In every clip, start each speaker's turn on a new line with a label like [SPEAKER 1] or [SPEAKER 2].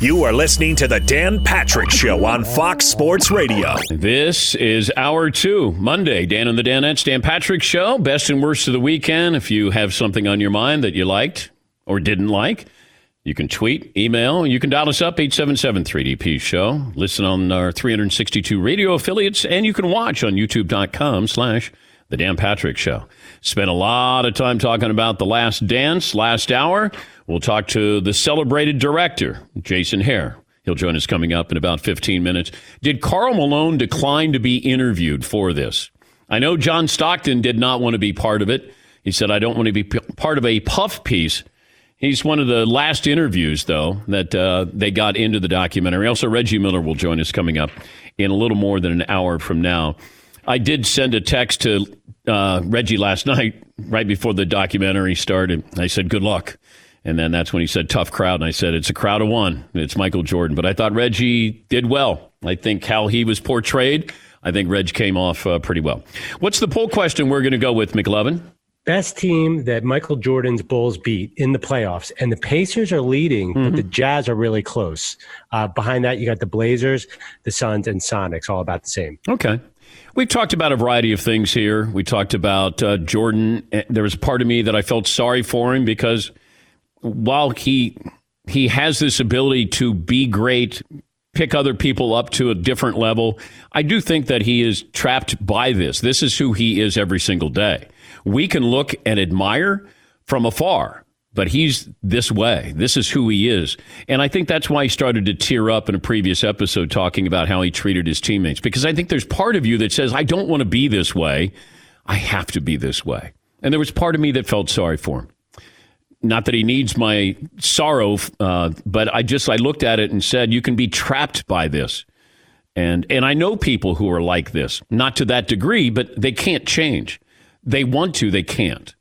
[SPEAKER 1] You are listening to the Dan Patrick Show on Fox Sports Radio.
[SPEAKER 2] This is hour two, Monday. Dan and the Danettes, Dan Patrick Show. Best and worst of the weekend. If you have something on your mind that you liked or didn't like, you can tweet, email, you can dial us up, 877-3DP Show. Listen on our 362 radio affiliates, and you can watch on youtube.com slash the Dan Patrick Show. Spent a lot of time talking about The Last Dance last hour. We'll talk to the celebrated director, Jason Hehir. He'll join us coming up in about 15 minutes. Did Karl Malone decline to be interviewed for this? I know John Stockton did not want to be part of it. He said, I don't want to be part of a puff piece. He's one of the last interviews, though, that uh, they got into the documentary. Also, Reggie Miller will join us coming up in a little more than an hour from now. I did send a text to uh, Reggie last night, right before the documentary started. I said, Good luck. And then that's when he said, Tough crowd. And I said, It's a crowd of one. It's Michael Jordan. But I thought Reggie did well. I think how he was portrayed, I think Reg came off uh, pretty well. What's the poll question we're going to go with, McLovin?
[SPEAKER 3] Best team that Michael Jordan's Bulls beat in the playoffs. And the Pacers are leading, mm-hmm. but the Jazz are really close. Uh, behind that, you got the Blazers, the Suns, and Sonics, all about the same.
[SPEAKER 2] Okay. We've talked about a variety of things here. We talked about uh, Jordan. There was part of me that I felt sorry for him because while he he has this ability to be great, pick other people up to a different level, I do think that he is trapped by this. This is who he is every single day. We can look and admire from afar but he's this way. This is who he is. And I think that's why he started to tear up in a previous episode talking about how he treated his teammates. Because I think there's part of you that says, I don't want to be this way. I have to be this way. And there was part of me that felt sorry for him. Not that he needs my sorrow, uh, but I just I looked at it and said, you can be trapped by this. And and I know people who are like this, not to that degree, but they can't change. They want to, they can't.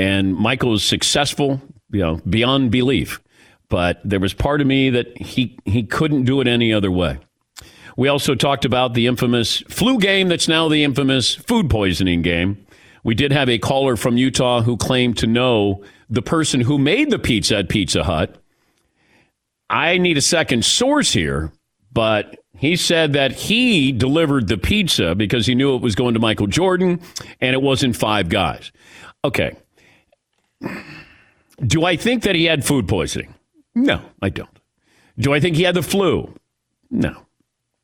[SPEAKER 2] And Michael was successful, you know, beyond belief. But there was part of me that he he couldn't do it any other way. We also talked about the infamous flu game that's now the infamous food poisoning game. We did have a caller from Utah who claimed to know the person who made the pizza at Pizza Hut. I need a second source here, but he said that he delivered the pizza because he knew it was going to Michael Jordan and it wasn't five guys. Okay, do I think that he had food poisoning? No, I don't. Do I think he had the flu? No.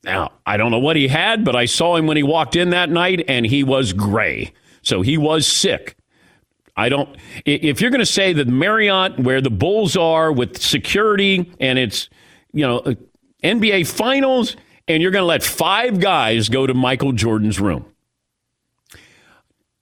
[SPEAKER 2] Now, I don't know what he had, but I saw him when he walked in that night and he was gray. So he was sick. I don't. If you're going to say that Marriott, where the Bulls are with security and it's, you know, uh, NBA finals, and you're going to let five guys go to Michael Jordan's room.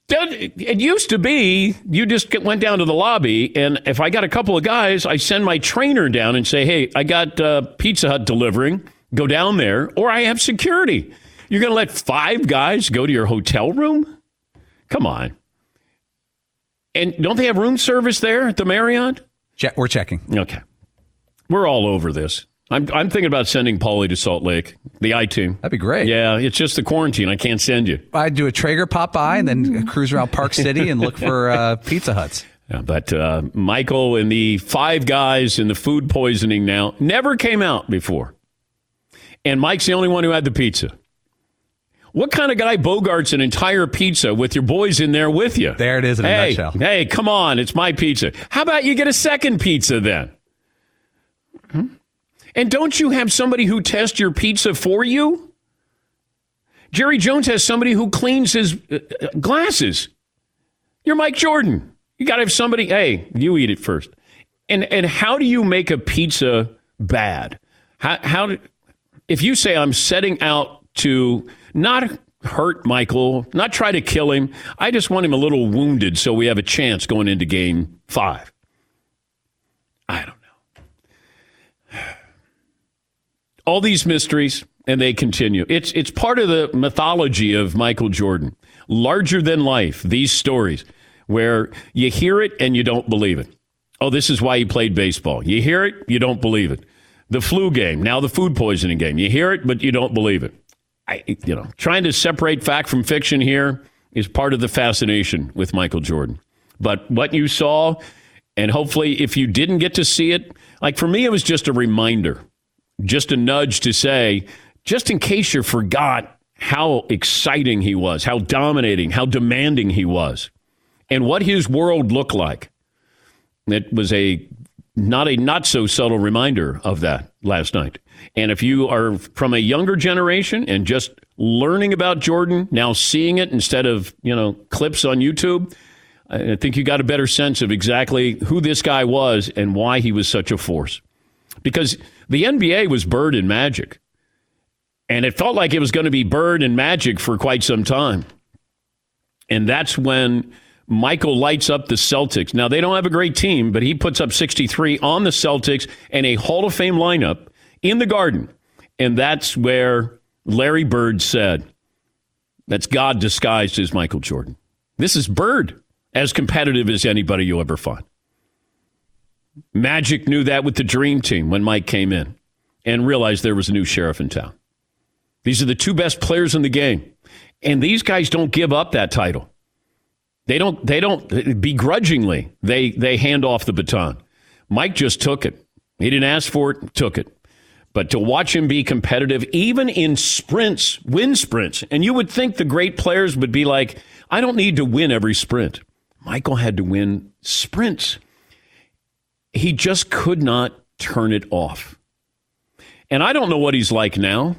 [SPEAKER 2] It used to be you just went down to the lobby, and if I got a couple of guys, I send my trainer down and say, "Hey, I got uh, Pizza Hut delivering. Go down there, or I have security." You're going to let five guys go to your hotel room? Come on. And don't they have room service there at the Marriott?
[SPEAKER 4] we're checking.
[SPEAKER 2] Okay. We're all over this. I'm, I'm thinking about sending Paulie to Salt Lake, the I team.
[SPEAKER 4] That'd be great.
[SPEAKER 2] Yeah, it's just the quarantine. I can't send you.
[SPEAKER 4] I'd do a Traeger pop by and then cruise around Park City and look for uh, Pizza Huts.
[SPEAKER 2] Yeah, but uh, Michael and the five guys in the food poisoning now never came out before. And Mike's the only one who had the pizza. What kind of guy bogarts an entire pizza with your boys in there with you?
[SPEAKER 4] There it is in
[SPEAKER 2] hey,
[SPEAKER 4] a nutshell.
[SPEAKER 2] Hey, come on, it's my pizza. How about you get a second pizza then? Hmm? And don't you have somebody who tests your pizza for you? Jerry Jones has somebody who cleans his uh, uh, glasses. You're Mike Jordan. You got to have somebody, hey, you eat it first. And and how do you make a pizza bad? How how do, if you say I'm setting out to not hurt Michael, not try to kill him, I just want him a little wounded so we have a chance going into game 5. I don't all these mysteries, and they continue. It's it's part of the mythology of Michael Jordan, larger than life. These stories where you hear it and you don't believe it. Oh, this is why he played baseball. You hear it, you don't believe it. The flu game, now the food poisoning game. You hear it, but you don't believe it. I, you know, trying to separate fact from fiction here is part of the fascination with Michael Jordan. But what you saw, and hopefully, if you didn't get to see it, like for me, it was just a reminder just a nudge to say, just in case you forgot how exciting he was, how dominating, how demanding he was, and what his world looked like. It was a not a not so subtle reminder of that last night. And if you are from a younger generation and just learning about Jordan, now seeing it instead of, you know, clips on YouTube, I think you got a better sense of exactly who this guy was and why he was such a force. Because the NBA was Bird and Magic. And it felt like it was going to be Bird and Magic for quite some time. And that's when Michael lights up the Celtics. Now, they don't have a great team, but he puts up 63 on the Celtics and a Hall of Fame lineup in the Garden. And that's where Larry Bird said, That's God disguised as Michael Jordan. This is Bird, as competitive as anybody you'll ever find. Magic knew that with the Dream Team when Mike came in and realized there was a new sheriff in town. These are the two best players in the game. And these guys don't give up that title. They don't they don't begrudgingly they they hand off the baton. Mike just took it. He didn't ask for it, took it. But to watch him be competitive even in sprints, win sprints, and you would think the great players would be like, I don't need to win every sprint. Michael had to win sprints. He just could not turn it off. And I don't know what he's like now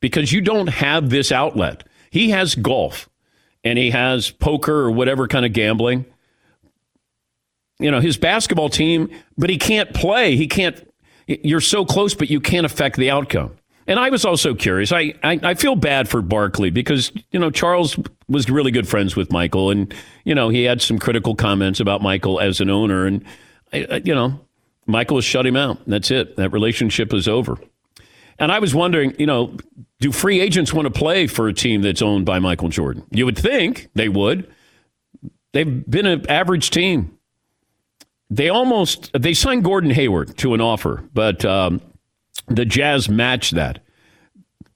[SPEAKER 2] because you don't have this outlet. He has golf and he has poker or whatever kind of gambling. You know, his basketball team, but he can't play. He can't, you're so close, but you can't affect the outcome. And I was also curious. I, I, I, feel bad for Barkley because, you know, Charles was really good friends with Michael. And, you know, he had some critical comments about Michael as an owner. And, you know, Michael has shut him out. That's it. That relationship is over. And I was wondering, you know, do free agents want to play for a team that's owned by Michael Jordan? You would think they would. They've been an average team. They almost they signed Gordon Hayward to an offer, but um, the Jazz matched that.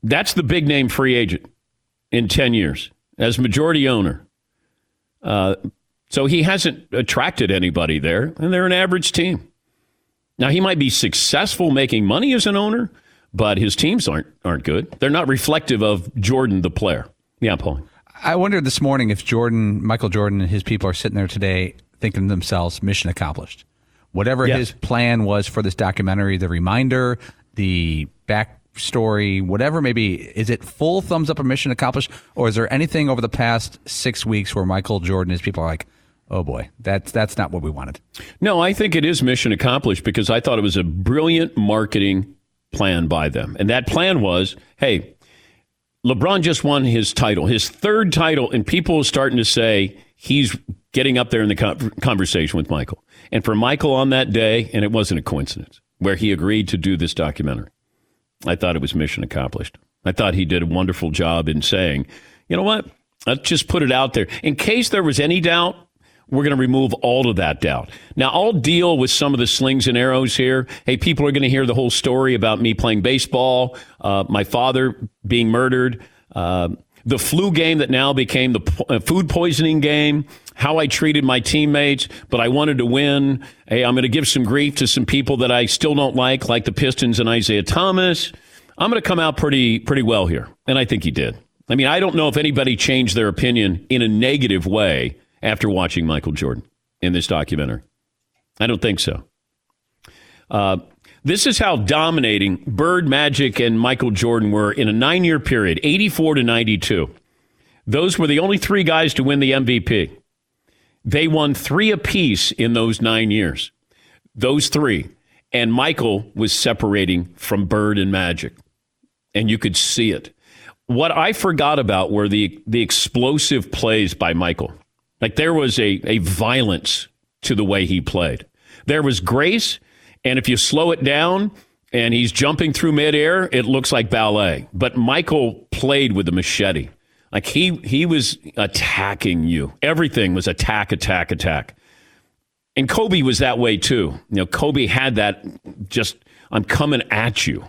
[SPEAKER 2] That's the big name free agent in ten years as majority owner. Uh, so he hasn't attracted anybody there, and they're an average team. Now he might be successful making money as an owner, but his teams aren't aren't good. They're not reflective of Jordan the player. Yeah, Paul.
[SPEAKER 4] I wondered this morning if Jordan, Michael Jordan, and his people are sitting there today thinking to themselves, mission accomplished. Whatever yes. his plan was for this documentary, the reminder, the backstory, whatever maybe, is it full thumbs up or mission accomplished? Or is there anything over the past six weeks where Michael Jordan and his people are like, oh boy, that's that's not what we wanted.
[SPEAKER 2] No, I think it is mission accomplished because I thought it was a brilliant marketing plan by them. And that plan was hey, LeBron just won his title, his third title, and people are starting to say he's getting up there in the conversation with Michael. And for Michael on that day, and it wasn't a coincidence, where he agreed to do this documentary, I thought it was mission accomplished. I thought he did a wonderful job in saying, you know what? Let's just put it out there. In case there was any doubt, we're going to remove all of that doubt. Now, I'll deal with some of the slings and arrows here. Hey, people are going to hear the whole story about me playing baseball, uh, my father being murdered, uh, the flu game that now became the po- uh, food poisoning game, how I treated my teammates, but I wanted to win. Hey, I'm going to give some grief to some people that I still don't like, like the Pistons and Isiah Thomas. I'm going to come out pretty pretty well here, and I think he did. I mean, I don't know if anybody changed their opinion in a negative way after watching Michael Jordan in this documentary? I don't think so. Uh, this is how dominating Bird, Magic, and Michael Jordan were in a nine year period 84 to 92. Those were the only three guys to win the MVP. They won three apiece in those nine years. Those three. And Michael was separating from Bird and Magic. And you could see it. What I forgot about were the, the explosive plays by Michael. Like there was a, a violence to the way he played. There was grace, and if you slow it down and he's jumping through midair, it looks like ballet. But Michael played with the machete. Like he he was attacking you. Everything was attack, attack, attack. And Kobe was that way too. You know, Kobe had that just I'm coming at you.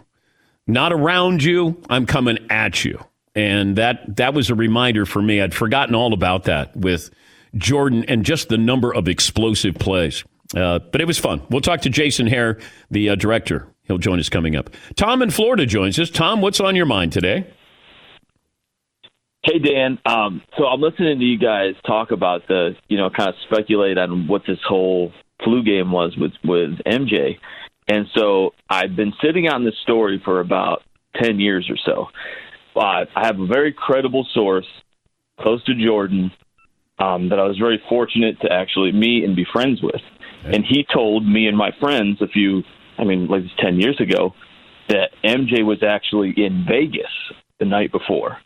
[SPEAKER 2] Not around you, I'm coming at you. And that that was a reminder for me. I'd forgotten all about that with Jordan and just the number of explosive plays. Uh, but it was fun. We'll talk to Jason Hehir, the uh, director He'll join us coming up. Tom in Florida joins us. Tom, what's on your mind today?
[SPEAKER 5] Hey Dan, um, so I'm listening to you guys talk about the, you know, kind of speculate on what this whole flu game was with with MJ, and so I've been sitting on this story for about ten years or so. Uh, I have a very credible source close to Jordan um, that I was very fortunate to actually meet and be friends with, and he told me and my friends a few, I mean, like ten years ago, that MJ was actually in Vegas the night before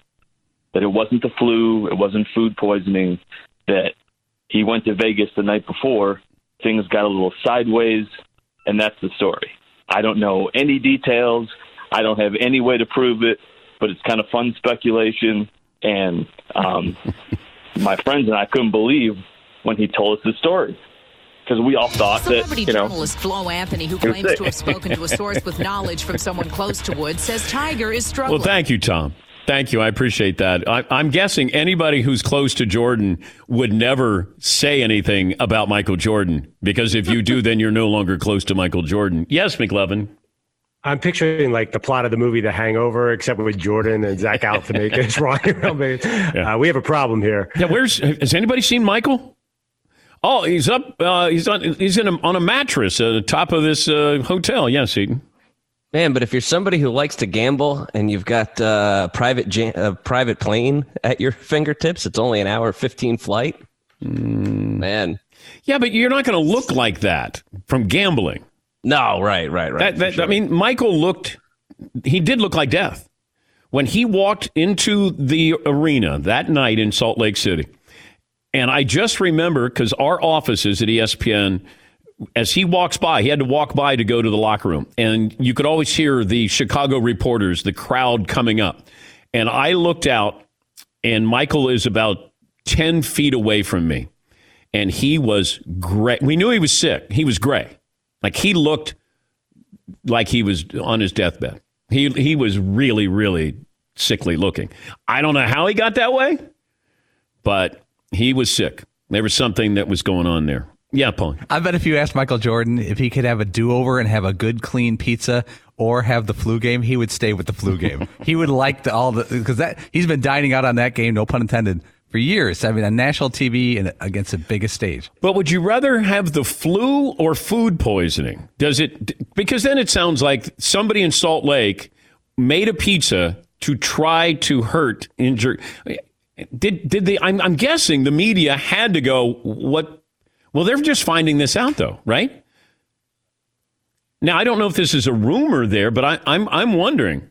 [SPEAKER 5] that it wasn't the flu, it wasn't food poisoning, that he went to Vegas the night before, things got a little sideways, and that's the story. I don't know any details. I don't have any way to prove it, but it's kind of fun speculation. And um, my friends and I couldn't believe when he told us the story because we all thought
[SPEAKER 6] Celebrity
[SPEAKER 5] that you know.
[SPEAKER 6] journalist Flo Anthony, who claims to have spoken to a source with knowledge from someone close to Woods, says Tiger is struggling.
[SPEAKER 2] Well, thank you, Tom. Thank you. I appreciate that. I, am guessing anybody who's close to Jordan would never say anything about Michael Jordan because if you do, then you're no longer close to Michael Jordan. Yes, McLovin.
[SPEAKER 3] I'm picturing like the plot of the movie The Hangover, except with Jordan and Zach Galifianakis running around. Yeah. Uh, we have a problem here.
[SPEAKER 2] Yeah, where's has anybody seen Michael? Oh, he's up. Uh, he's on. He's in a, on a mattress at the top of this uh, hotel. Yes, Eden.
[SPEAKER 7] Man, but if you're somebody who likes to gamble and you've got uh, private a uh, private plane at your fingertips, it's only an hour fifteen flight. Mm. Man,
[SPEAKER 2] yeah, but you're not going to look like that from gambling.
[SPEAKER 7] No, right, right, right.
[SPEAKER 2] That, that, sure. I mean, Michael looked. He did look like death when he walked into the arena that night in Salt Lake City. And I just remember because our offices at ESPN as he walks by, he had to walk by to go to the locker room. And you could always hear the Chicago reporters, the crowd coming up. And I looked out, and Michael is about 10 feet away from me. And he was gray. We knew he was sick. He was gray. Like he looked like he was on his deathbed. He, he was really, really sickly looking. I don't know how he got that way, but he was sick. There was something that was going on there. Yeah, Paul.
[SPEAKER 4] I bet if you asked Michael Jordan if he could have a do over and have a good, clean pizza or have the flu game, he would stay with the flu game. he would like the, all the, because that, he's been dining out on that game, no pun intended, for years. I mean, on national TV and against the biggest stage.
[SPEAKER 2] But would you rather have the flu or food poisoning? Does it, because then it sounds like somebody in Salt Lake made a pizza to try to hurt, injure. Did, did they, I'm, I'm guessing the media had to go, what, well, they're just finding this out, though, right? Now, I don't know if this is a rumor there, but I, I'm I'm wondering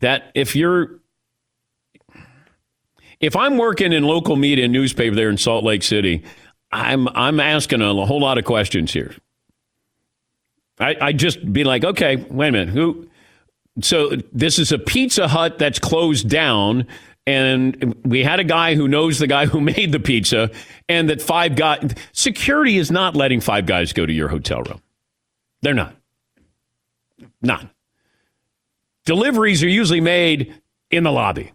[SPEAKER 2] that if you're if I'm working in local media and newspaper there in Salt Lake City, I'm I'm asking a whole lot of questions here. I I just be like, okay, wait a minute, who? So this is a Pizza Hut that's closed down and we had a guy who knows the guy who made the pizza, and that five guys security is not letting five guys go to your hotel room. They're not. Not. Deliveries are usually made in the lobby.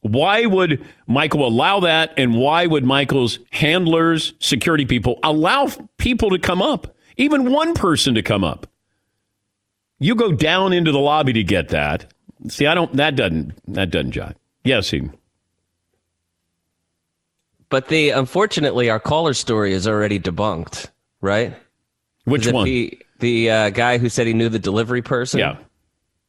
[SPEAKER 2] Why would Michael allow that? And why would Michael's handlers, security people allow people to come up, even one person to come up? You go down into the lobby to get that. See, I don't. That doesn't. That doesn't jive. Yes, he.
[SPEAKER 7] But the unfortunately, our caller story is already debunked, right?
[SPEAKER 2] Which one?
[SPEAKER 7] He, the uh, guy who said he knew the delivery person.
[SPEAKER 2] Yeah.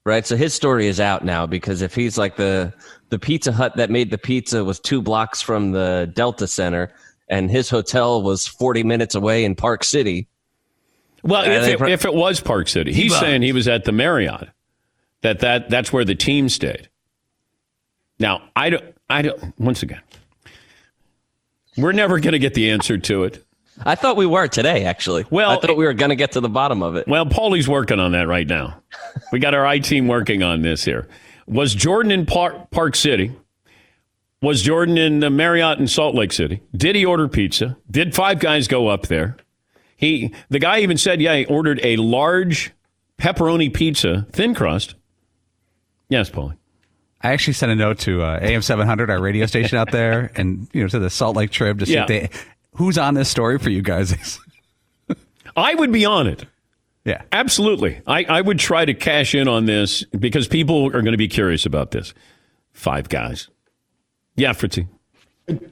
[SPEAKER 7] Right. So his story is out now because if he's like the the Pizza Hut that made the pizza was two blocks from the Delta Center, and his hotel was forty minutes away in Park City.
[SPEAKER 2] Well, if it, if it was Park City, he's saying he was at the Marriott. That that that's where the team stayed. Now, I don't, I don't, once again, we're never going to get the answer to it.
[SPEAKER 7] I thought we were today, actually. Well, I thought we were going to get to the bottom of it.
[SPEAKER 2] Well, Paulie's working on that right now. we got our I team working on this here. Was Jordan in Park, Park City? Was Jordan in the Marriott in Salt Lake City? Did he order pizza? Did five guys go up there? He, the guy even said, yeah, he ordered a large pepperoni pizza, thin crust. Yes, Paulie.
[SPEAKER 4] I actually sent a note to uh, AM 700, our radio station out there, and you know to the Salt Lake trip to see yeah. they, who's on this story for you guys.
[SPEAKER 2] I would be on it.
[SPEAKER 4] Yeah.
[SPEAKER 2] Absolutely. I, I would try to cash in on this because people are going to be curious about this. Five guys. Yeah, Fritzy.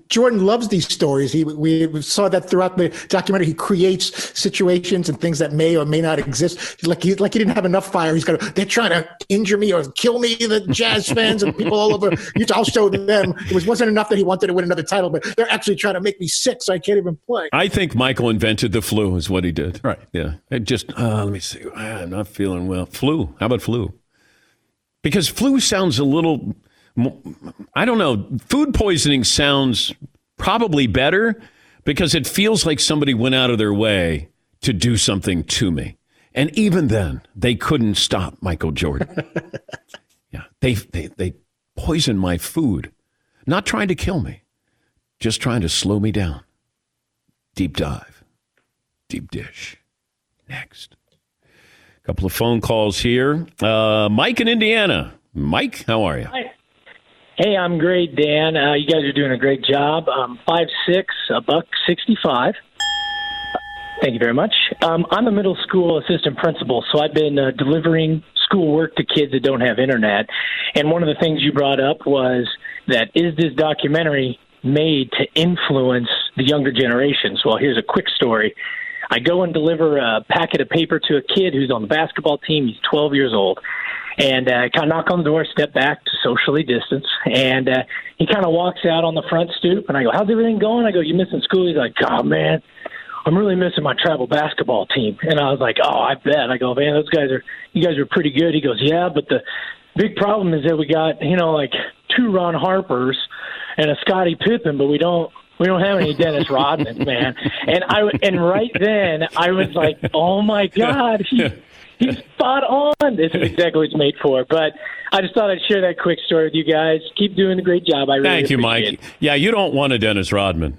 [SPEAKER 8] Jordan loves these stories. He we saw that throughout the documentary. He creates situations and things that may or may not exist. Like he like he didn't have enough fire. He's got they're trying to injure me or kill me. The Jazz fans and people all over. I'll show them. It was wasn't enough that he wanted to win another title, but they're actually trying to make me sick, so I can't even play.
[SPEAKER 2] I think Michael invented the flu. Is what he did.
[SPEAKER 4] Right.
[SPEAKER 2] Yeah. It just uh, let me see. I'm not feeling well. Flu. How about flu? Because flu sounds a little I don't know. Food poisoning sounds probably better because it feels like somebody went out of their way to do something to me. And even then, they couldn't stop Michael Jordan. yeah, they, they, they poisoned my food, not trying to kill me, just trying to slow me down. Deep dive, deep dish. Next. A couple of phone calls here. Uh, Mike in Indiana. Mike, how are you?
[SPEAKER 9] Hi. Hey, I'm great, Dan. Uh, you guys are doing a great job. I'm five six, a buck sixty five. Thank you very much. Um, I'm a middle school assistant principal, so I've been uh, delivering schoolwork to kids that don't have internet. And one of the things you brought up was that is this documentary made to influence the younger generations? Well, here's a quick story. I go and deliver a packet of paper to a kid who's on the basketball team. He's 12 years old and uh, kind of knock on the door, step back to socially distance, and uh, he kind of walks out on the front stoop, and I go, "How's everything going?" I go, "You missing school?" He's like, "God, man." I'm really missing my travel basketball team. And I was like, oh, I bet. I go, man, those guys are, you guys are pretty good. He goes, yeah, but the big problem is that we got, you know, like two Ron Harpers and a Scottie Pippen, but we don't, we don't have any Dennis Rodman, man. And I, and right then I was like, oh my God, he, he's spot on. This is exactly what it's made for. But I just thought I'd share that quick story with you guys. Keep doing a great job. I really
[SPEAKER 2] thank you,
[SPEAKER 9] Mike.
[SPEAKER 2] It. Yeah, you don't want a Dennis Rodman,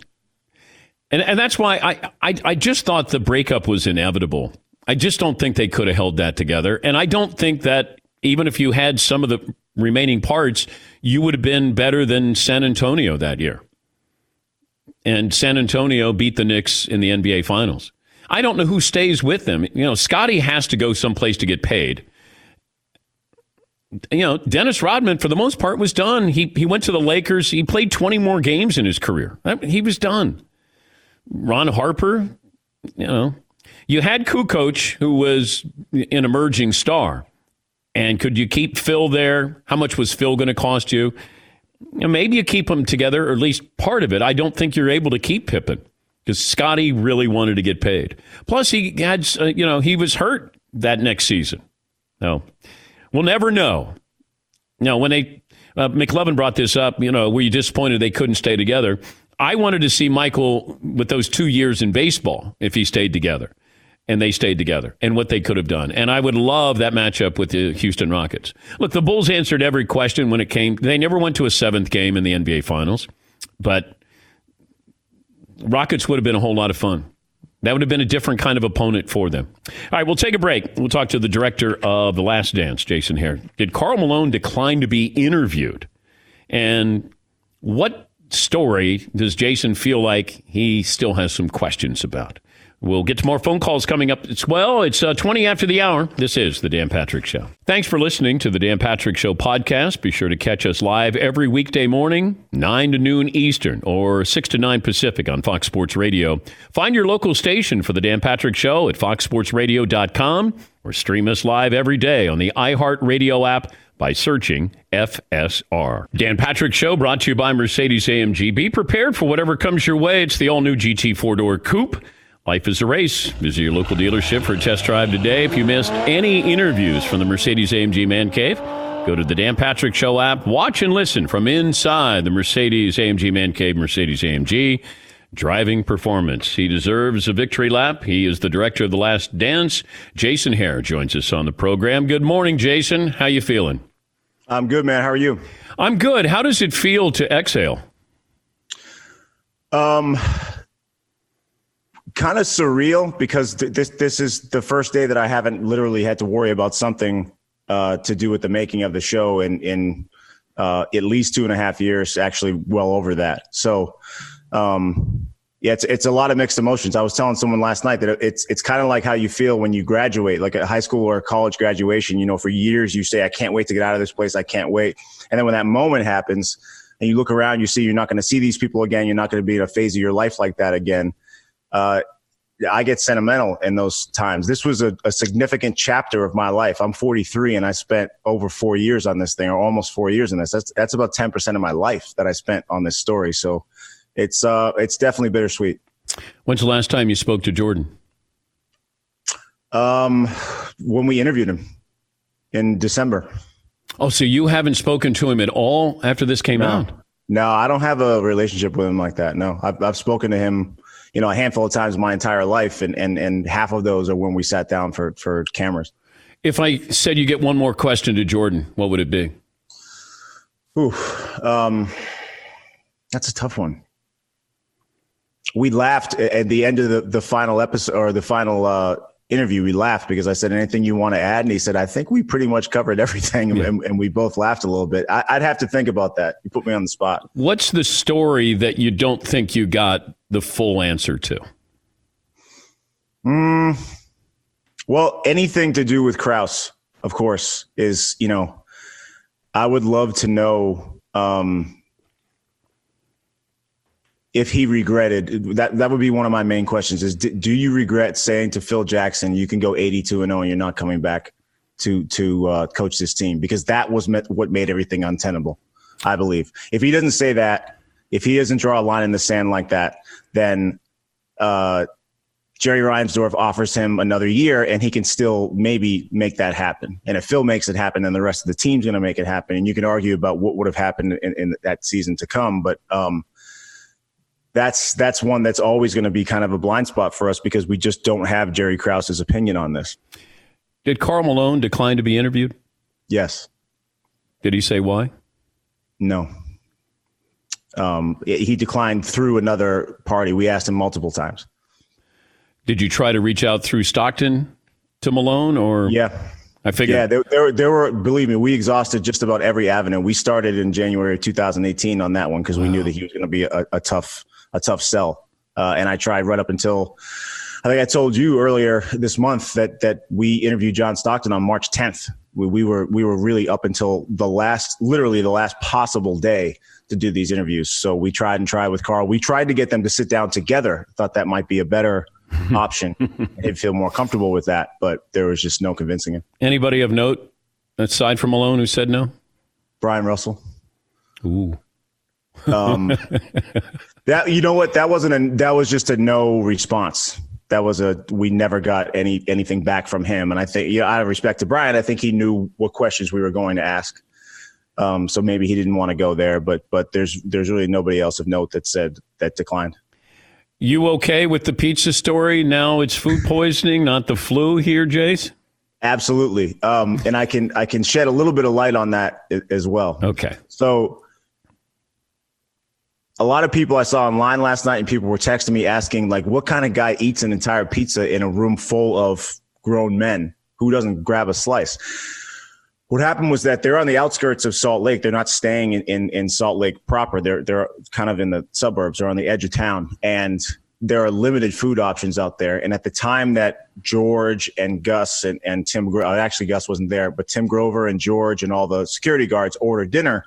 [SPEAKER 2] and and that's why I, I I just thought the breakup was inevitable. I just don't think they could have held that together, and I don't think that even if you had some of the remaining parts, you would have been better than San Antonio that year. And San Antonio beat the Knicks in the NBA Finals. I don't know who stays with them. You know, Scottie has to go someplace to get paid. You know, Dennis Rodman, for the most part, was done. He, he went to the Lakers. He played 20 more games in his career. He was done. Ron Harper, you know, you had Kukoc, who was an emerging star. And could you keep Phil there? How much was Phil going to cost you? maybe you keep them together, or at least part of it. I don't think you're able to keep Pippen because Scottie really wanted to get paid. Plus, he had, uh, you know, he was hurt that next season. No, we'll never know. Now, when they, uh, McLovin brought this up, you know, were you disappointed they couldn't stay together? I wanted to see Michael with those two years in baseball if he stayed together and they stayed together and what they could have done. And I would love that matchup with the Houston Rockets. Look, the Bulls answered every question when it came. They never went to a seventh game in the NBA Finals, but Rockets would have been a whole lot of fun. That would have been a different kind of opponent for them. All right, we'll take a break. We'll talk to the director of The Last Dance, Jason Hehir. Did Karl Malone decline to be interviewed? And what story does Jason feel like he still has some questions about? We'll get to more phone calls coming up. It's well, it's uh, 20 after the hour. This is the Dan Patrick Show. Thanks for listening to the Dan Patrick Show podcast. Be sure to catch us live every weekday morning, 9 to noon Eastern or 6 to 9 Pacific on Fox Sports Radio. Find your local station for the Dan Patrick Show at foxsportsradio.com or stream us live every day on the iHeartRadio app by searching FSR. Dan Patrick Show brought to you by Mercedes AMG. Be prepared for whatever comes your way. It's the all new GT four door coupe. Life is a race. Visit your local dealership for a test drive today. If you missed any interviews from the Mercedes AMG Man Cave, go to the Dan Patrick Show app. Watch and listen from inside the Mercedes AMG Man Cave, Mercedes AMG. Driving performance. He deserves a victory lap. He is the director of The Last Dance. Jason Hehir joins us on the program. Good morning, Jason. How you feeling?
[SPEAKER 10] I'm good, man. How are you?
[SPEAKER 2] I'm good. How does it feel to exhale?
[SPEAKER 10] Um, kind of surreal because th- this this is the first day that I haven't literally had to worry about something uh, to do with the making of the show in in uh, at least two and a half years, actually well over that. So, um, Yeah, it's it's a lot of mixed emotions. I was telling someone last night that it's it's kind of like how you feel when you graduate, like a high school or a college graduation. You know, for years you say, "I can't wait to get out of this place. I can't wait," and then when that moment happens, and you look around, you see you're not going to see these people again. You're not going to be in a phase of your life like that again. Uh, I get sentimental in those times. This was a, a, significant chapter of my life. I'm 43 and I spent over four years on this thing, or almost four years in this. That's that's about 10 percent of my life that I spent on this story. So it's uh, it's definitely bittersweet.
[SPEAKER 2] When's the last time you spoke to Jordan?
[SPEAKER 10] Um, when we interviewed him in December.
[SPEAKER 2] Oh, so you haven't spoken to him at all after this came
[SPEAKER 10] no.
[SPEAKER 2] out?
[SPEAKER 10] No, I don't have a relationship with him like that. No, I've, I've spoken to him, you know, a handful of times my entire life, and and and half of those are when we sat down for for cameras.
[SPEAKER 2] If I said you get one more question to Jordan, what would it be?
[SPEAKER 10] Ooh, um, that's a tough one we laughed at the end of the, the final episode or the final uh, interview. We laughed because I said, anything you want to add? And he said, I think we pretty much covered everything. Yeah. And, and, we both laughed a little bit. I, would have to think about that. You put me on the spot.
[SPEAKER 2] What's the story that you don't think you got the full answer to?
[SPEAKER 10] Mm, well, anything to do with Krause, of course, is, you know, I would love to know. Um, if he regretted that that would be one of my main questions is do you regret saying to Phil Jackson you can go 82 and 0 and you're not coming back to to uh, coach this team because that was met, what made everything untenable I believe if he doesn't say that if he doesn't draw a line in the sand like that then uh, Jerry Reinsdorf offers him another year and he can still maybe make that happen. And if Phil makes it happen, then the rest of the team's going to make it happen. And you can argue about what would have happened in, in that season to come. But um, that's that's one that's always going to be kind of a blind spot for us because we just don't have Jerry Krause's opinion on this.
[SPEAKER 2] Did Karl Malone decline to be interviewed?
[SPEAKER 10] Yes.
[SPEAKER 2] Did he say why?
[SPEAKER 10] No. Um, he declined through another party. We asked him multiple times.
[SPEAKER 2] Did you try to reach out through Stockton to Malone or?
[SPEAKER 10] Yeah.
[SPEAKER 2] I figured.
[SPEAKER 10] Yeah, there, there, there, were, believe me, we exhausted just about every avenue. We started in January of 2018 on that one because wow. we knew that he was going to be a, a tough a tough sell. Uh, and I tried right up until I think I told you earlier this month that that we interviewed John Stockton on March 10th. We, we were we were really up until the last, literally the last possible day to do these interviews. So we tried and tried with Karl. We tried to get them to sit down together. Thought that might be a better option. He'd feel more comfortable with that, but there was just no convincing him.
[SPEAKER 2] Anybody of note aside from Malone who said no?
[SPEAKER 10] Bryon Russell.
[SPEAKER 2] Ooh.
[SPEAKER 10] Um, that you know what? That wasn't a. That was just a no response. That was a. We never got any anything back from him. And I think, yeah, out of respect to Bryon, I think he knew what questions we were going to ask. Um, so maybe he didn't want to go there. But but there's there's really nobody else of note that said that declined.
[SPEAKER 2] You okay with the pizza story? Now it's food poisoning, not the flu here, Jace.
[SPEAKER 10] Absolutely. Um, and I can I can shed a little bit of light on that as well.
[SPEAKER 2] Okay.
[SPEAKER 10] So a lot of people I saw online last night and people were texting me asking like what kind of guy eats an entire pizza in a room full of grown men who doesn't grab a slice what happened was that they're on the outskirts of Salt Lake. They're not staying in, in, in, Salt Lake proper. They're they're kind of in the suburbs or on the edge of town. And there are limited food options out there. And at the time that George and Gus and, and Tim, uh, actually Gus wasn't there, but Tim Grover and George and all the security guards ordered dinner.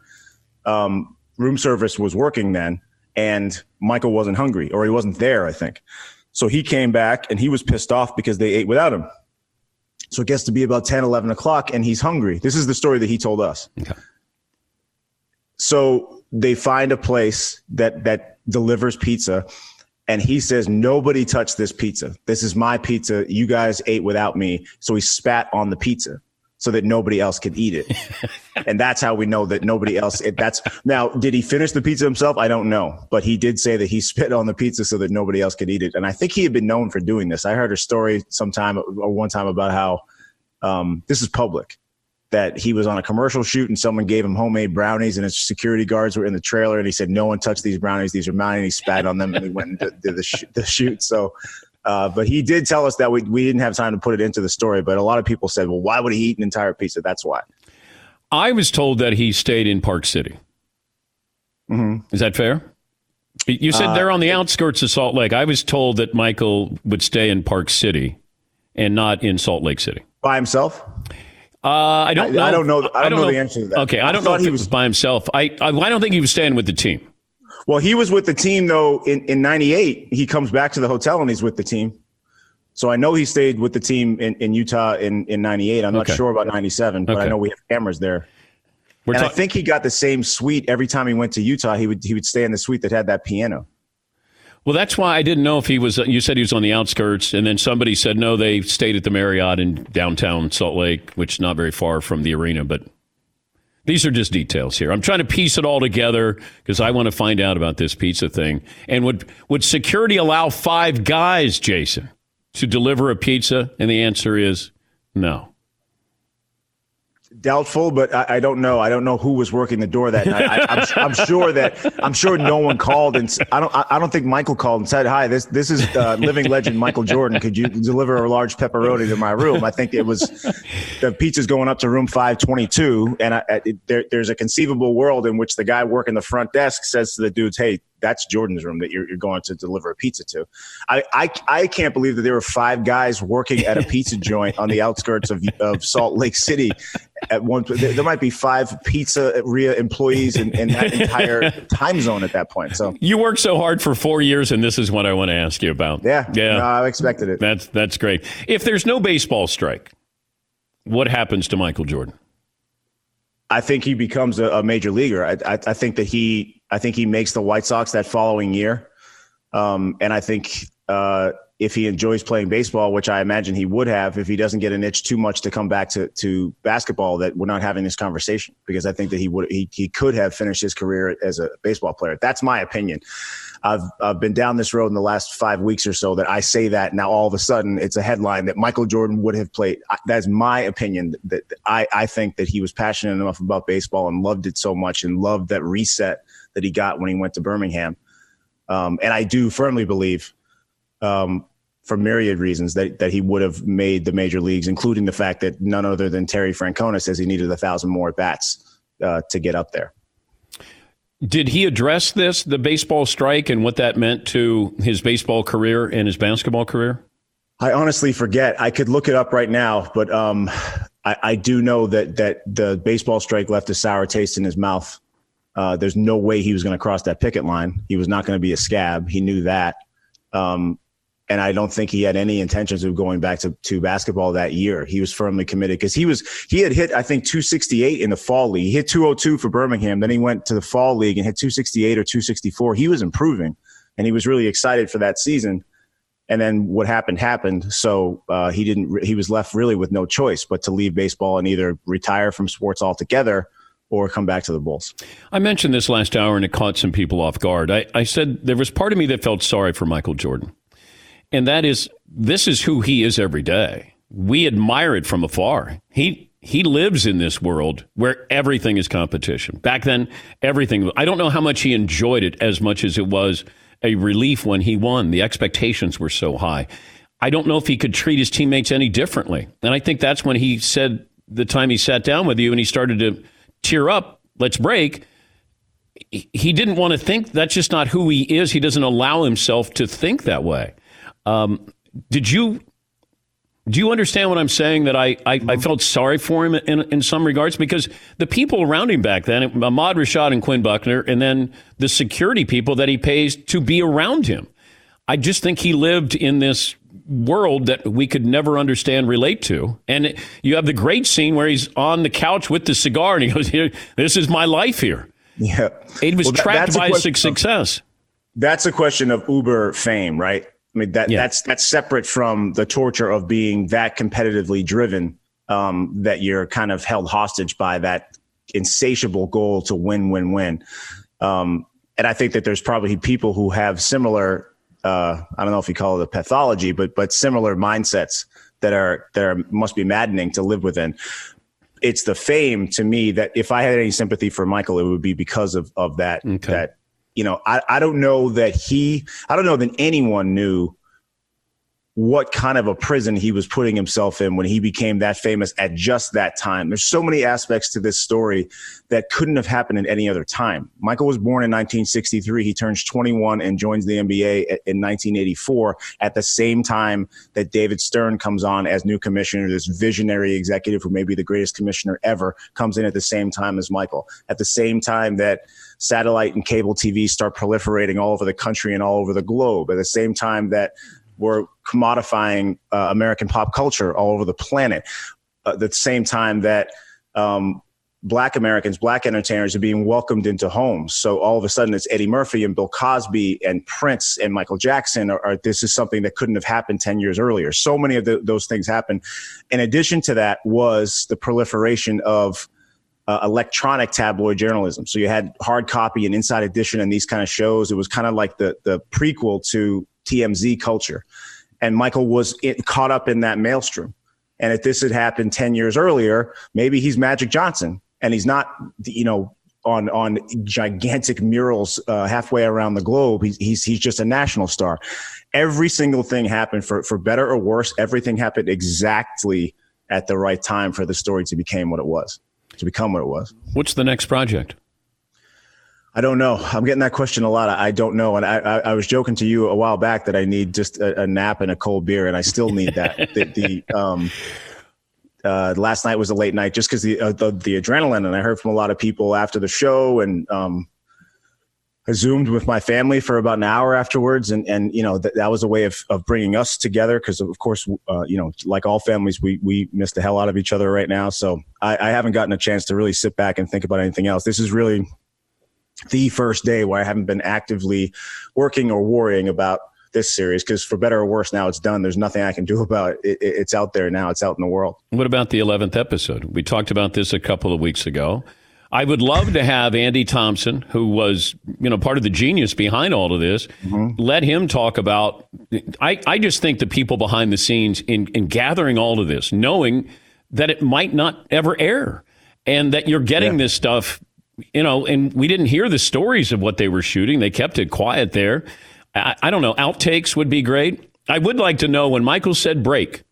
[SPEAKER 10] Um, room service was working then, and Michael wasn't hungry or he wasn't there, I think. So he came back and he was pissed off because they ate without him. So it gets to be about 10, 11 o'clock and he's hungry. This is the story that he told us. Okay. So they find a place that, that delivers pizza and he says, nobody touched this pizza. This is my pizza. You guys ate without me. So he spat on the pizza so that nobody else could eat it. and that's how we know that nobody else it, that's now did he finish the pizza himself? I don't know, but he did say that he spit on the pizza so that nobody else could eat it. And I think he had been known for doing this. I heard a story sometime or one time about how um, this is public that he was on a commercial shoot and someone gave him homemade brownies and his security guards were in the trailer and he said no one touched these brownies these are mine and he spat on them and he went and did, did the, sh- the shoot so uh, but he did tell us that we, we didn't have time to put it into the story. But a lot of people said, well, why would he eat an entire pizza? That's why.
[SPEAKER 2] I was told that he stayed in Park City.
[SPEAKER 10] Mm-hmm.
[SPEAKER 2] Is that fair? You said they're on the outskirts of Salt Lake. I was told that Michael would stay in Park City and not in Salt Lake City.
[SPEAKER 10] by himself.
[SPEAKER 2] Uh, I don't.
[SPEAKER 10] I-
[SPEAKER 2] know.
[SPEAKER 10] I don't know- I don't know the answer to that.
[SPEAKER 2] Okay, I
[SPEAKER 10] I
[SPEAKER 2] don't know if
[SPEAKER 10] he
[SPEAKER 2] was- by himself. I, I I don't think he was staying with the team.
[SPEAKER 10] Well, he was with the team though in in '98. He comes back to the hotel and he's with the team. So I know he stayed with the team in, in Utah in in '98. I'm not
[SPEAKER 2] Okay.
[SPEAKER 10] sure about '97, but I know we have cameras there.
[SPEAKER 2] We're
[SPEAKER 10] and I think he got the same suite every time he went to Utah. He would he would stay in the suite that had that piano.
[SPEAKER 2] Well, that's why I didn't know if he was. You said he was on the outskirts, and then somebody said no. They stayed at the Marriott in downtown Salt Lake, which is not very far from the arena. But these are just details here. I'm trying to piece it all together because I want to find out about this pizza thing. And would would security allow five guys, Jason, to deliver a pizza? And the answer is no.
[SPEAKER 10] Doubtful, but I, I don't know. I don't know who was working the door that night. I, I'm, I'm sure that I'm sure no one called, and I don't. I, don't think Michael called and said, "Hi, this this is uh, living legend Michael Jordan. Could you deliver a large pepperoni to my room?" I think it was the pizza's going up to room 522, and I, it, there, there's a conceivable world in which the guy working the front desk says to the dudes, "Hey, that's Jordan's room that you're, you're going to deliver a pizza to." I, I I can't believe that there were five guys working at a pizza joint on the outskirts of of Salt Lake City at one there, there might be five Pizza pizzeria employees in, in that entire time zone at that point so
[SPEAKER 2] You worked so hard for four years, and this is what I want to ask you about.
[SPEAKER 10] yeah
[SPEAKER 2] yeah.
[SPEAKER 10] no, i expected it
[SPEAKER 2] That's that's great. If there's no baseball strike, what happens to Michael Jordan?
[SPEAKER 10] i think he becomes a, a major leaguer I, I, I think that he i think he makes the white sox that following year um, and i think uh, if he enjoys playing baseball, which I imagine he would have, if he doesn't get an itch too much to come back to, to basketball, that we're not having this conversation because I think that he would he, he could have finished his career as a baseball player. That's my opinion. I've I've been down this road in the last five weeks or so that I say that now all of a sudden it's a headline that Michael Jordan would have played. That's my opinion. That I I think that he was passionate enough about baseball and loved it so much and loved that reset that he got when he went to Birmingham. Um, and I do firmly believe um, for myriad reasons that, that he would have made the major leagues, including the fact that none other than Terry Francona says he needed a thousand more bats uh, to get up there.
[SPEAKER 2] Did he address this, the baseball strike, and what that meant to his baseball career and his basketball career?
[SPEAKER 10] I honestly forget. I could look it up right now, but um, I, I do know that that the baseball strike left a sour taste in his mouth. Uh, there's no way he was going to cross that picket line. He was not going to be a scab. He knew that. Um, and I don't think he had any intentions of going back to, to basketball that year. He was firmly committed because he was he had hit I think 268 in the fall league. He hit 202 for Birmingham. Then he went to the fall league and hit 268 or 264. He was improving, and he was really excited for that season. And then what happened happened. So uh, he didn't. He was left really with no choice but to leave baseball and either retire from sports altogether or come back to the Bulls.
[SPEAKER 2] I mentioned this last hour and it caught some people off guard. I, I said there was part of me that felt sorry for Michael Jordan. And that is, this is who he is every day. We admire it from afar. He, he lives in this world where everything is competition. Back then, everything, I don't know how much he enjoyed it as much as it was a relief when he won. The expectations were so high. I don't know if he could treat his teammates any differently. And I think that's when he said the time he sat down with you and he started to tear up, let's break. He didn't want to think that's just not who he is. He doesn't allow himself to think that way. Um, did you do you understand what I'm saying? That I, I, I felt sorry for him in, in some regards because the people around him back then, Ahmad Rashad and Quinn Buckner, and then the security people that he pays to be around him. I just think he lived in this world that we could never understand, relate to. And you have the great scene where he's on the couch with the cigar and he goes, "Here, this is my life here."
[SPEAKER 10] Yeah,
[SPEAKER 2] He was
[SPEAKER 10] Well, that-
[SPEAKER 2] trapped
[SPEAKER 10] a
[SPEAKER 2] by
[SPEAKER 10] question-
[SPEAKER 2] success.
[SPEAKER 10] That's a question of Uber fame, right? I mean that
[SPEAKER 2] Yeah.
[SPEAKER 10] that's that's separate from the torture of being that competitively driven um, that you're kind of held hostage by that insatiable goal to win, win, win. Um, and I think that there's probably people who have similar. Uh, I don't know if you call it a pathology, but but similar mindsets that are that are must be maddening to live within. It's the fame to me that if I had any sympathy for Michael, it would be because of of that
[SPEAKER 2] Okay.
[SPEAKER 10] that you know, I, I don't know that he, I don't know that anyone knew what kind of a prison he was putting himself in when he became that famous at just that time. There's so many aspects to this story that couldn't have happened at any other time. Michael was born in 1963. He turns 21 and joins the NBA in 1984 at the same time that David Stern comes on as new commissioner. This visionary executive who may be the greatest commissioner ever comes in at the same time as Michael. At the same time that satellite and cable TV start proliferating all over the country and all over the globe. At the same time that we're commodifying uh, American pop culture all over the planet. Uh, at the same time that um, black Americans, black entertainers are being welcomed into homes. So all of a sudden it's Eddie Murphy and Bill Cosby and Prince and Michael Jackson. Or, this is something that couldn't have happened 10 years earlier. So many of the, those things happen. In addition to that was the proliferation of uh, electronic tabloid journalism. So you had hard copy and inside edition and these kind of shows. It was kind of like the, the prequel to TMZ culture. And Michael was it, caught up in that maelstrom. And if this had happened 10 years earlier, maybe he's Magic Johnson and he's not, you know, on on gigantic murals uh, halfway around the globe. He's, he's he's just a national star. Every single thing happened for for better or worse. Everything happened exactly at the right time for the story to become what it was, to become what it was.
[SPEAKER 2] What's the next project?
[SPEAKER 10] I don't know. I'm getting that question a lot. I don't know. And I, I, I was joking to you a while back that I need just a, a nap and a cold beer, and I still need that. the, the um, uh, last night was a late night just because the, uh, the, the adrenaline, and I heard from a lot of people after the show, and um, zoomed with my family for about an hour afterwards, and and you know that that was a way of of bringing us together because of course uh, you know like all families we we miss the hell out of each other right now. So I, I haven't gotten a chance to really sit back and think about anything else. This is really the first day where I haven't been actively working or worrying about this series because for better or worse now it's done there's nothing i can do about it. it. it's out there now it's out in the world
[SPEAKER 2] what about the 11th episode we talked about this a couple of weeks ago i would love to have andy thompson who was you know part of the genius behind all of this mm-hmm. let him talk about I, I just think the people behind the scenes in, in gathering all of this knowing that it might not ever air and that you're getting yeah. this stuff you know, and we didn't hear the stories of what they were shooting. They kept it quiet there. I, I, don't know. Outtakes would be great. I would like to know when Michael said break,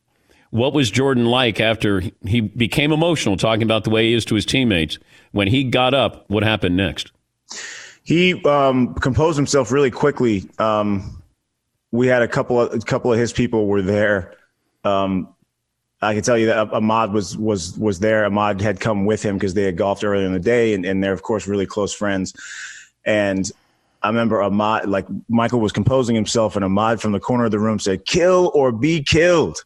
[SPEAKER 2] what was Jordan like after he became emotional talking about the way he is to his teammates? When he got up, what happened next?
[SPEAKER 10] He um, composed himself really quickly. Um, we had a couple of a couple of his people were there. Um, I can tell you that Ahmad was was was there. Ahmad had come with him because they had golfed earlier in the day, and, and they're of course really close friends. And I remember Ahmad, like Michael was composing himself, and Ahmad from the corner of the room said, "Kill or be killed."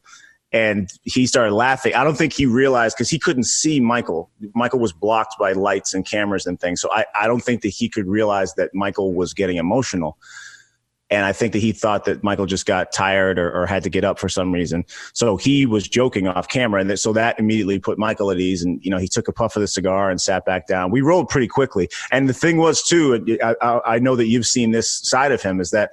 [SPEAKER 10] And he started laughing. I don't think he realized because he couldn't see Michael. Michael was blocked by lights and cameras and things. So I, I don't think that he could realize that Michael was getting emotional. And I think that he thought that Michael just got tired or, or, had to get up for some reason. So he was joking off camera. And that, so that immediately put Michael at ease. And, you know, he took a puff of the cigar and sat back down. We rolled pretty quickly. And the thing was, too, I, I, I know that you've seen this side of him is that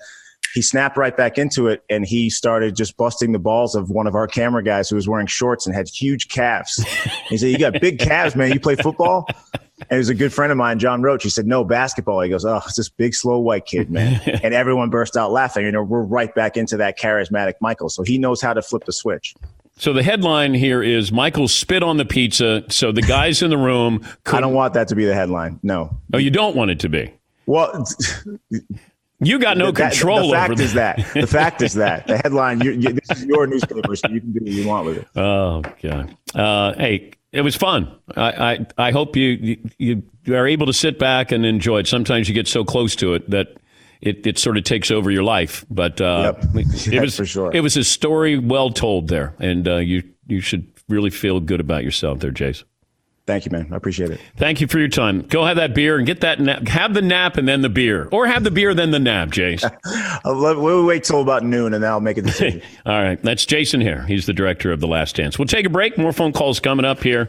[SPEAKER 10] he snapped right back into it and he started just busting the balls of one of our camera guys who was wearing shorts and had huge calves. He said, You got big calves, man. You play football? And it was a good friend of mine, John Roach. He said, No, basketball. He goes, Oh, it's this big, slow white kid, man. and everyone burst out laughing. You know, we're right back into that charismatic Michael. So he knows how to flip the switch.
[SPEAKER 2] So the headline here is Michael spit on the pizza. So the guys in the room.
[SPEAKER 10] I don't want that to be the headline. No.
[SPEAKER 2] Oh, you don't want it to be.
[SPEAKER 10] Well,
[SPEAKER 2] you got no that, control
[SPEAKER 10] the fact
[SPEAKER 2] over
[SPEAKER 10] is that. The fact is that the headline. You, you, this is your newspaper, so you can do what you want with it.
[SPEAKER 2] Oh God. Uh, hey, it was fun. I, I, I hope you, you, you are able to sit back and enjoy it. Sometimes you get so close to it that it, it sort of takes over your life. But uh,
[SPEAKER 10] yep. it was for sure.
[SPEAKER 2] It was a story well told there, and uh, you you should really feel good about yourself there, Jason.
[SPEAKER 10] Thank you, man. I appreciate it.
[SPEAKER 2] Thank you for your time. Go have that beer and get that nap. Have the nap and then the beer, or have the beer then the nap, Jason.
[SPEAKER 10] we'll wait till about noon and then I'll make a decision.
[SPEAKER 2] All right, that's Jason Hehir. He's the director of The Last Dance. We'll take a break. More phone calls coming up here.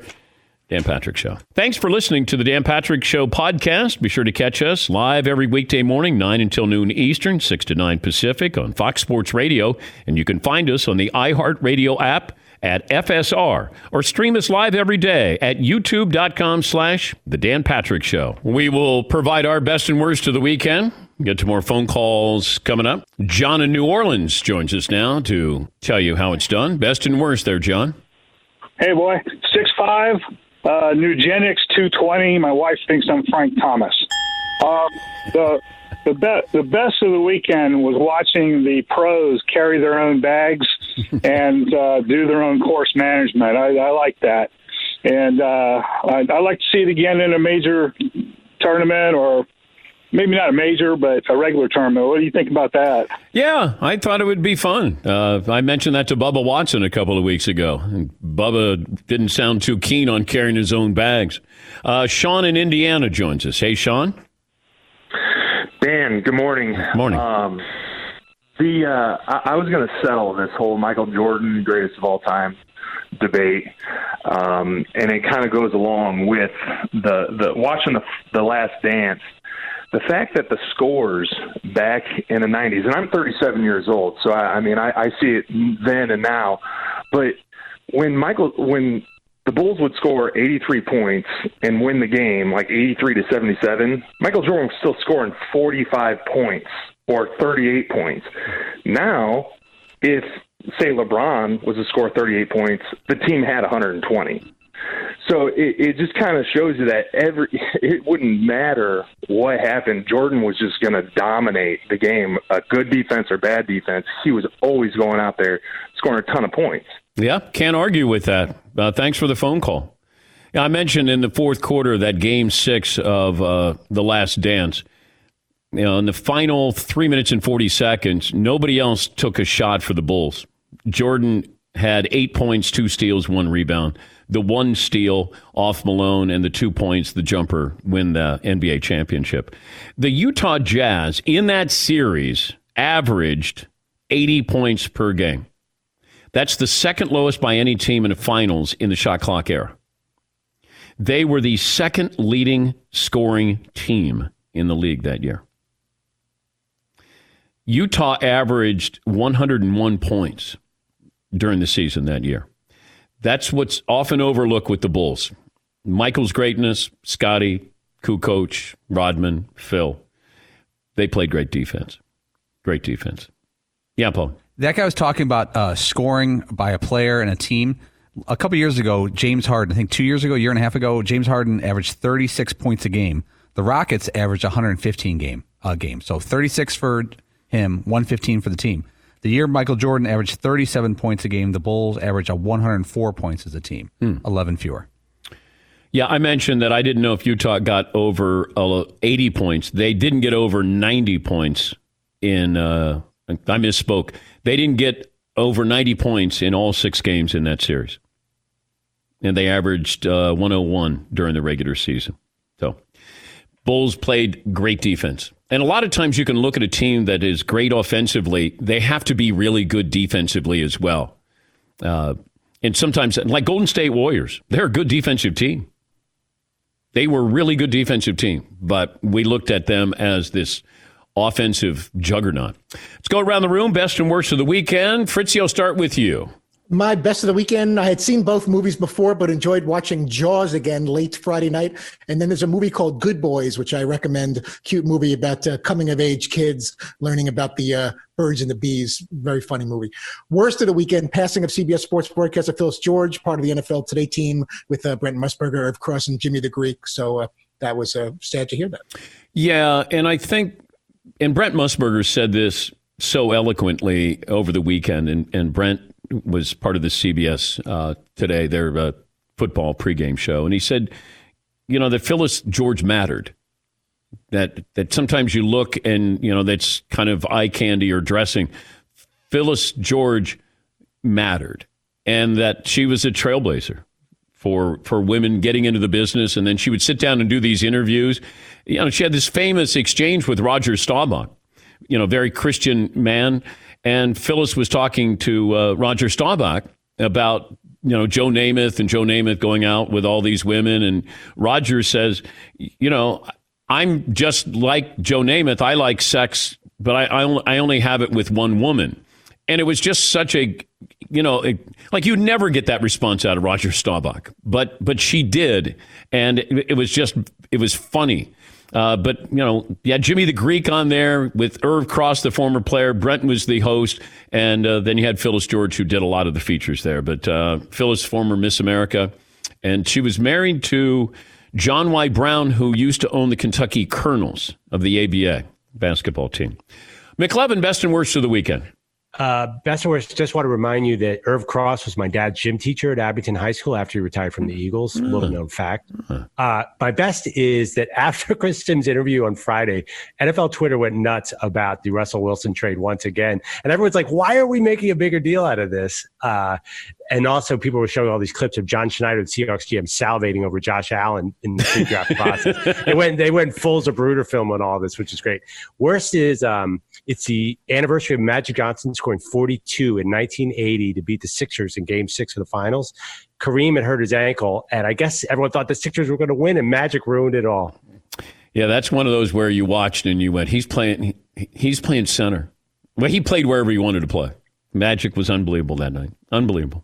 [SPEAKER 2] Dan Patrick Show. Thanks for listening to the Dan Patrick Show podcast. Be sure to catch us live every weekday morning, 9 until noon Eastern, 6 to 9 Pacific on Fox Sports Radio. And you can find us on the iHeartRadio app at FSR or stream us live every day at youtube.com slash The Dan Patrick Show. We will provide our best and worst of the weekend Get to more phone calls coming up. John in New Orleans joins us now to tell you how it's done. Best and worst there, John.
[SPEAKER 11] Hey, boy. Six five, uh, Nugenix 220. My wife thinks I'm Frank Thomas. Uh, the the, be- the best of the weekend was watching the pros carry their own bags and uh, do their own course management. I, I like that, and uh, I, I like to see it again in a major tournament or maybe not a major, but a regular tournament. What do you think about that?
[SPEAKER 2] Yeah, I thought it would be fun. Uh, I mentioned that to Bubba Watson a couple of weeks ago. And Bubba didn't sound too keen on carrying his own bags. Uh, Sean in Indiana joins us. Hey, Sean.
[SPEAKER 12] Dan, good morning.
[SPEAKER 2] Morning.
[SPEAKER 12] Um, the uh, I, I was going to settle this whole Michael Jordan greatest of all time debate, um, and it kind of goes along with the the watching the the Last Dance. The fact that the scores back in the '90s, and I'm 37 years old, so I, I mean I, I see it then and now, but when Michael when the Bulls would score 83 points and win the game like 83 to 77, Michael Jordan was still scoring 45 points or 38 points. Now, if say LeBron was to score 38 points, the team had 120. So it, it just kind of shows you that every it wouldn't matter what happened. Jordan was just going to dominate the game. A good defense or bad defense, he was always going out there scoring a ton of points.
[SPEAKER 2] Yeah, can't argue with that. Uh, thanks for the phone call. I mentioned in the fourth quarter that game six of uh, The Last Dance. You know, in the final three minutes and 40 seconds, nobody else took a shot for the Bulls. Jordan had eight points, two steals, one rebound. The one steal off Malone and the two points, the jumper, win the NBA championship. The Utah Jazz in that series averaged 80 points per game. That's the second lowest by any team in the finals in the shot clock era. They were the second leading scoring team in the league that year. Utah averaged 101 points during the season that year. That's what's often overlooked with the Bulls. Michael's greatness, Scottie, Kukoc, Rodman, Phil. They played great defense. Great defense. Yeah, Paul.
[SPEAKER 4] That guy was talking about uh, scoring by a player and a team. A couple years ago, James Harden, I think two years ago, a year and a half ago, James Harden averaged 36 points a game. The Rockets averaged 115 game a game. So 36 for him, 115 for the team. The year Michael Jordan averaged 37 points a game, the Bulls averaged 104 points as a team, hmm. 11 fewer.
[SPEAKER 2] Yeah, I mentioned that I didn't know if Utah got over uh, 80 points. They didn't get over 90 points in. Uh, I misspoke. They didn't get over 90 points in all six games in that series. And they averaged uh, 101 during the regular season. So, Bulls played great defense. And a lot of times you can look at a team that is great offensively, they have to be really good defensively as well. Uh, and sometimes, like Golden State Warriors, they're a good defensive team. They were a really good defensive team, but we looked at them as this offensive juggernaut. Let's go around the room. Best and worst of the weekend. Fritzy, I'll start with you.
[SPEAKER 8] My best of the weekend. I had seen both movies before, but enjoyed watching Jaws again late Friday night. And then there's a movie called Good Boys, which I recommend. Cute movie about uh, coming of age kids learning about the uh, birds and the bees. Very funny movie. Worst of the weekend. Passing of CBS Sports broadcaster Phyllis George, part of the NFL Today team with uh, Brent Musburger, Irv Cross, and Jimmy the Greek. So uh, that was uh, sad to hear that.
[SPEAKER 2] Yeah, and I think and Brent Musburger said this so eloquently over the weekend, and, and Brent was part of the CBS uh, today, their uh, football pregame show, and he said, you know, that Phyllis George mattered. That that sometimes you look and you know that's kind of eye candy or dressing. Phyllis George mattered, and that she was a trailblazer for for women getting into the business, and then she would sit down and do these interviews. You know, she had this famous exchange with Roger Staubach, you know, very Christian man, and Phyllis was talking to uh, Roger Staubach about you know Joe Namath and Joe Namath going out with all these women, and Roger says, you know, I'm just like Joe Namath. I like sex, but I I only, I only have it with one woman, and it was just such a you know, like you never get that response out of Roger Staubach, but but she did, and it, it was just it was funny. Uh, but, you know, yeah, Jimmy the Greek on there with Irv Cross, the former player. Brent was the host. And uh, then you had Phyllis George, who did a lot of the features there. But uh, Phyllis, former Miss America. And she was married to John Y. Brown, who used to own the Kentucky Colonels of the ABA basketball team. McLovin, best and worst of the weekend.
[SPEAKER 3] Uh, best and worst, just want to remind you that Irv Cross was my dad's gym teacher at Abington High School after he retired from the Eagles. Uh, Little known fact. Uh, my best is that after Chris Simms' interview on Friday, NFL Twitter went nuts about the Russell Wilson trade once again. And everyone's like, why are we making a bigger deal out of this? Uh, and also, people were showing all these clips of John Schneider, the Seahawks GM, salivating over Josh Allen in the pre-draft process. They went, they went full Zapruder film on all this, which is great. Worst is um, it's the anniversary of Magic Johnson scoring 42 in 1980 to beat the Sixers in Game Six of the Finals. Kareem had hurt his ankle, and I guess everyone thought the Sixers were going to win, and Magic ruined it all.
[SPEAKER 2] Yeah, that's one of those where you watched and you went, "He's playing. He's playing center." Well, he played wherever he wanted to play. Magic was unbelievable that night. Unbelievable.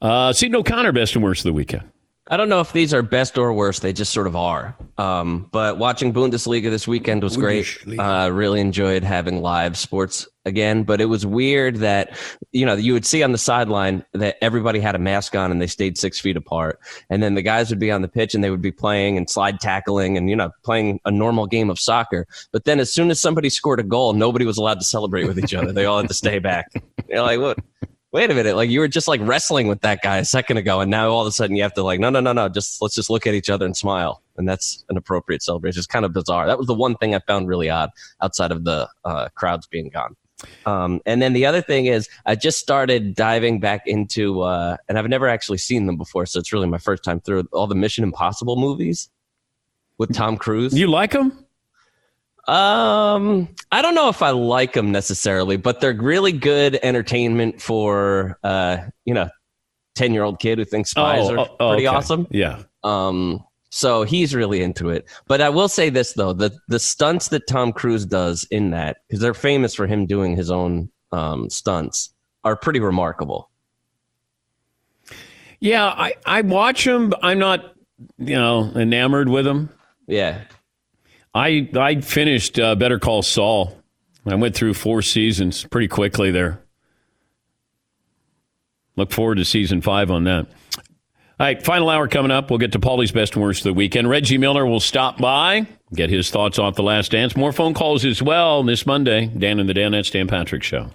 [SPEAKER 2] Uh, Seton O'Connor, best and worst of the weekend.
[SPEAKER 7] I don't know if these are best or worst. They just sort of are. Um, but watching Bundesliga this weekend was great. I uh, really enjoyed having live sports again. But it was weird that, you know, you would see on the sideline that everybody had a mask on and they stayed six feet apart. And then the guys would be on the pitch and they would be playing and slide tackling and, you know, playing a normal game of soccer. But then as soon as somebody scored a goal, nobody was allowed to celebrate with each other. They all had to stay back. You're like, what? Wait a minute, like you were just like wrestling with that guy a second ago, and now all of a sudden you have to like, no, no, no, no, just let's just look at each other and smile, and that's an appropriate celebration. It's kind of bizarre. That was the one thing I found really odd outside of the uh, crowds being gone. Um, and then the other thing is, I just started diving back into, uh, and I've never actually seen them before, so it's really my first time through all the Mission Impossible movies with Tom Cruise.
[SPEAKER 2] You like them?
[SPEAKER 7] Um, I don't know if I like them necessarily, but they're really good entertainment for uh, you know, ten year old kid who thinks spies oh, are oh, pretty okay. awesome.
[SPEAKER 2] Yeah.
[SPEAKER 7] Um, so he's really into it. But I will say this though: the the stunts that Tom Cruise does in that, because they're famous for him doing his own um, stunts, are pretty remarkable.
[SPEAKER 2] Yeah, I I watch him. I'm not you know enamored with him.
[SPEAKER 7] Yeah.
[SPEAKER 2] I I finished uh, Better Call Saul. I went through four seasons pretty quickly there. Look forward to season five on that. All right, final hour coming up. We'll get to Paulie's best and worst of the weekend. Reggie Miller will stop by, get his thoughts off the last dance. More phone calls as well this Monday. Dan and the Danettes, Dan Patrick Show.